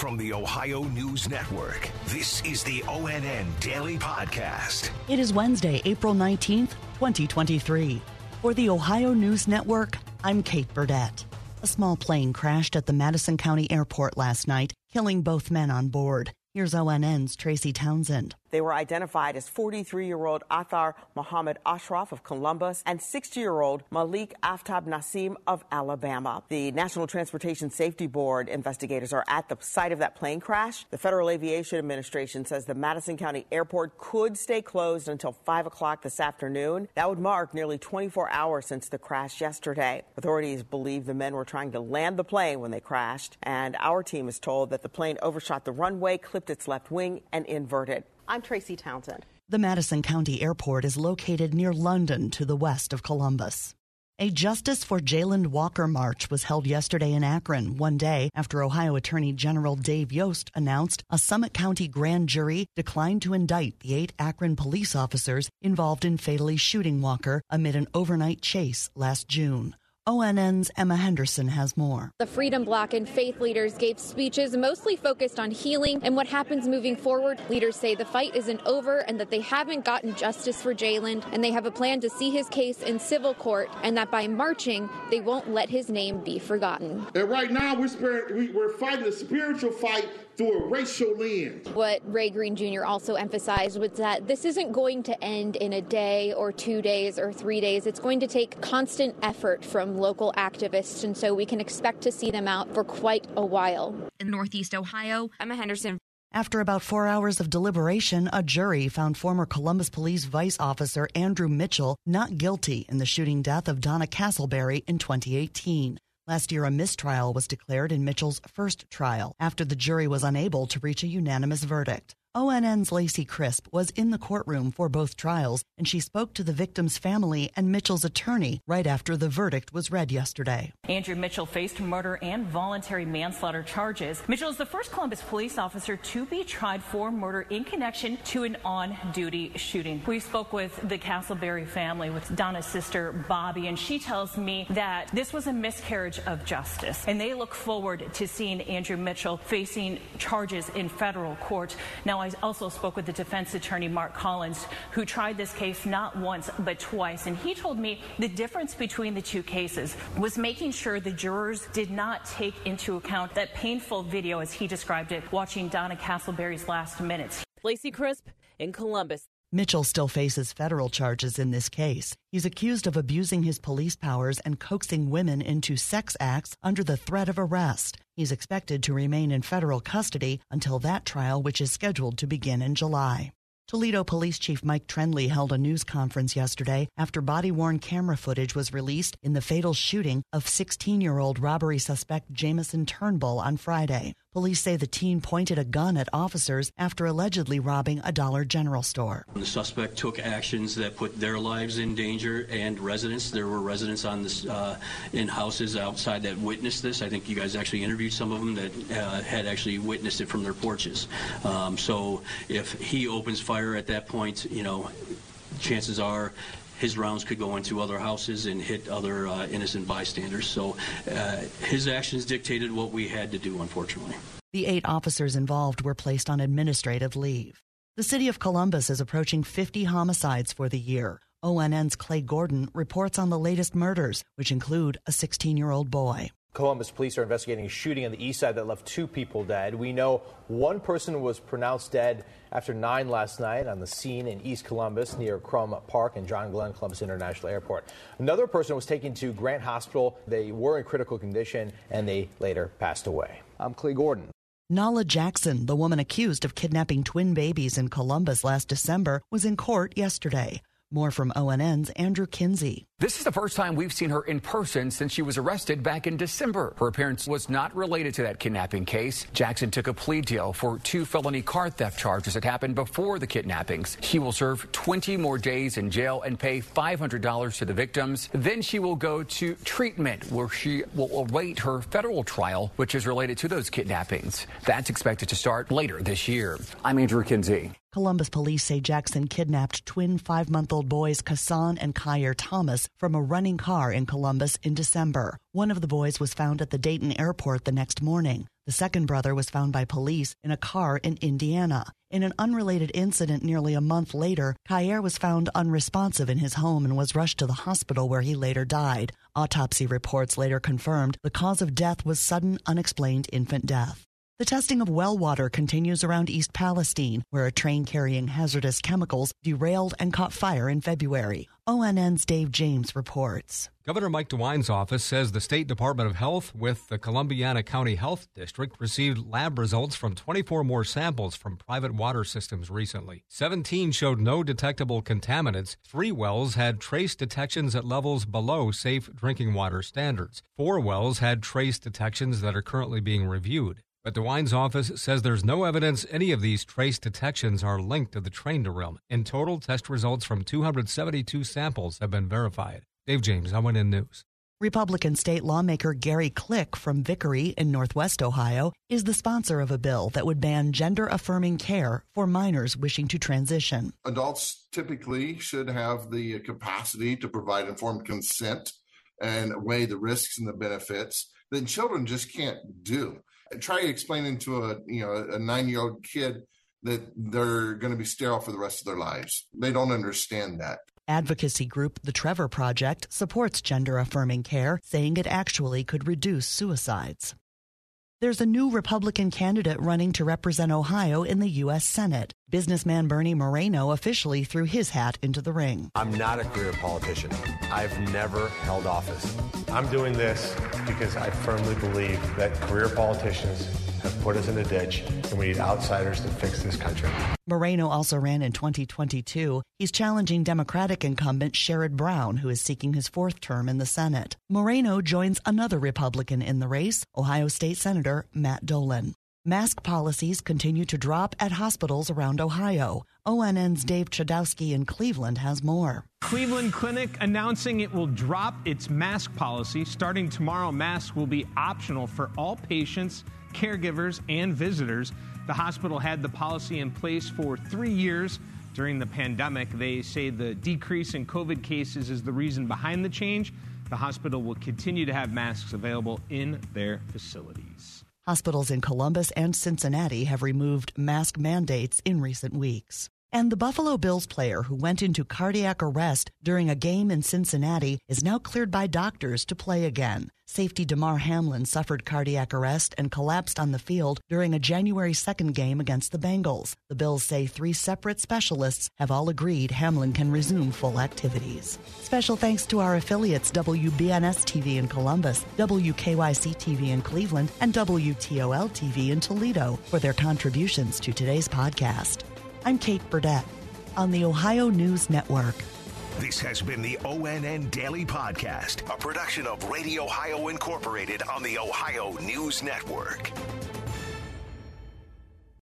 From the Ohio News Network, this is the ONN Daily Podcast. It is Wednesday, April 19th, 2023. For the Ohio News Network, I'm Kate Burdett. A small plane crashed at the Madison County Airport last night, killing both men on board. Here's ONN's Tracy Townsend. They were identified as 43 year old Athar Mohammed Ashraf of Columbus and 60 year old Malik Aftab Nassim of Alabama. The National Transportation Safety Board investigators are at the site of that plane crash. The Federal Aviation Administration says the Madison County Airport could stay closed until 5 o'clock this afternoon. That would mark nearly 24 hours since the crash yesterday. Authorities believe the men were trying to land the plane when they crashed, and our team is told that the plane overshot the runway, clipped its left wing, and inverted. I'm Tracy Townsend. The Madison County Airport is located near London to the west of Columbus. A Justice for Jayland Walker march was held yesterday in Akron, one day after Ohio Attorney General Dave Yost announced a Summit County grand jury declined to indict the eight Akron police officers involved in fatally shooting Walker amid an overnight chase last June. ONN's Emma Henderson has more. The Freedom Bloc and faith leaders gave speeches mostly focused on healing and what happens moving forward. Leaders say the fight isn't over and that they haven't gotten justice for Jayland and they have a plan to see his case in civil court and that by marching, they won't let his name be forgotten. And right now, we're, we're fighting a spiritual fight through a racial lens. What Ray Greene Jr. also emphasized was that this isn't going to end in a day or two days or three days. It's going to take constant effort from local activists, and so we can expect to see them out for quite a while. In Northeast Ohio, Emma Henderson. After about four hours of deliberation, a jury found former Columbus Police Vice Officer Andrew Mitchell not guilty in the shooting death of Donna Castleberry in 2018. Last year, a mistrial was declared in Mitchell's first trial after the jury was unable to reach a unanimous verdict. ONN's Lacey Crisp was in the courtroom for both trials, and she spoke to the victim's family and Mitchell's attorney right after the verdict was read yesterday. Andrew Mitchell faced murder and voluntary manslaughter charges. Mitchell is the first Columbus police officer to be tried for murder in connection to an on duty shooting. We spoke with the Castleberry family, with Donna's sister, Bobby, and she tells me that this was a miscarriage of justice, and they look forward to seeing Andrew Mitchell facing charges in federal court. Now, I also spoke with the defense attorney, Mark Collins, who tried this case not once but twice. And he told me the difference between the two cases was making sure the jurors did not take into account that painful video, as he described it, watching Donna Castleberry's last minutes. Lacey Crisp in Columbus. Mitchell still faces federal charges in this case. He's accused of abusing his police powers and coaxing women into sex acts under the threat of arrest. He's expected to remain in federal custody until that trial, which is scheduled to begin in July. Toledo Police Chief Mike Troendle held a news conference yesterday after body worn camera footage was released in the fatal shooting of 16 year old robbery suspect Jamison Turnbull on Friday. Police say the teen pointed a gun at officers after allegedly robbing a Dollar General store. The suspect took actions that put their lives in danger and residents. There were residents on this uh, in houses outside that witnessed this. I think you guys actually interviewed some of them that uh, had actually witnessed it from their porches. Um, so if he opens fire at that point, you know, chances are his rounds could go into other houses and hit other uh, innocent bystanders. So uh, his actions dictated what we had to do, unfortunately. The eight officers involved were placed on administrative leave. The city of Columbus is approaching 50 homicides for the year. ONN's Clay Gordon reports on the latest murders, which include a 16 year old boy. Columbus police are investigating a shooting on the east side that left two people dead. We know one person was pronounced dead after 9 last night on the scene in East Columbus near Krumm Park and John Glenn Columbus International Airport. Another person was taken to Grant Hospital. They were in critical condition and they later passed away. I'm Clay Gordon. Nalah Jackson, the woman accused of kidnapping twin babies in Columbus last December, was in court yesterday. More from ONN's Andrew Kinsey. This is the first time we've seen her in person since she was arrested back in December. Her appearance was not related to that kidnapping case. Jackson took a plea deal for two felony car theft charges that happened before the kidnappings. She will serve 20 more days in jail and pay $500 to the victims. Then she will go to treatment where she will await her federal trial, which is related to those kidnappings. That's expected to start later this year. I'm Andrew Kinsey. Columbus police say Jackson kidnapped twin five month old boys Kason and Ky'Air Thomas from a running car in Columbus in December. One of the boys was found at the Dayton airport the next morning. The second brother was found by police in a car in Indiana. In an unrelated incident nearly a month later, Ky'Air was found unresponsive in his home and was rushed to the hospital where he later died. Autopsy reports later confirmed the cause of death was sudden, unexplained infant death. The testing of well water continues around East Palestine, where a train carrying hazardous chemicals derailed and caught fire in February. ONN's Dave James reports. Governor Mike DeWine's office says the State Department of Health with the Columbiana County Health District received lab results from 24 more samples from private water systems recently. 17 showed no detectable contaminants. Three wells had trace detections at levels below safe drinking water standards. Four wells had trace detections that are currently being reviewed. But DeWine's office says there's no evidence any of these trace detections are linked to the train derailment. In total, test results from 272 samples have been verified. Dave James, ONN News. Republican state lawmaker Gary Click from Vickery in Northwest Ohio is the sponsor of a bill that would ban gender affirming care for minors wishing to transition. Adults typically should have the capacity to provide informed consent and weigh the risks and the benefits then children just can't do try explaining to a you know a nine year old kid that they're going to be sterile for the rest of their lives. They don't understand that. Advocacy group The Trevor Project supports gender affirming care, saying it actually could reduce suicides. There's a new Republican candidate running to represent Ohio in the U.S. Senate. Businessman Bernie Moreno officially threw his hat into the ring. I'm not a career politician. I've never held office. I'm doing this because I firmly believe that career politicians have put us in a ditch, and we need outsiders to fix this country. Moreno also ran in 2022. He's challenging Democratic incumbent Sherrod Brown, who is seeking his fourth term in the Senate. Moreno joins another Republican in the race, Ohio State Senator Matt Dolan. Mask policies continue to drop at hospitals around Ohio. ONN's Dave Chudowski in Cleveland has more. Cleveland Clinic announcing it will drop its mask policy. Starting tomorrow, masks will be optional for all patients caregivers, and visitors. The hospital had the policy in place for three years. During the pandemic, they say the decrease in COVID cases is the reason behind the change. The hospital will continue to have masks available in their facilities. Hospitals in Columbus and Cincinnati have removed mask mandates in recent weeks. And the Buffalo Bills player who went into cardiac arrest during a game in Cincinnati is now cleared by doctors to play again. Safety Damar Hamlin suffered cardiac arrest and collapsed on the field during a January 2nd game against the Bengals. The Bills say three separate specialists have all agreed Hamlin can resume full activities. Special thanks to our affiliates WBNS TV in Columbus, WKYC TV in Cleveland, and WTOL TV in Toledo for their contributions to today's podcast. I'm Kate Burdett on the Ohio News Network. This has been the ONN Daily Podcast, a production of Radio Ohio Incorporated on the Ohio News Network.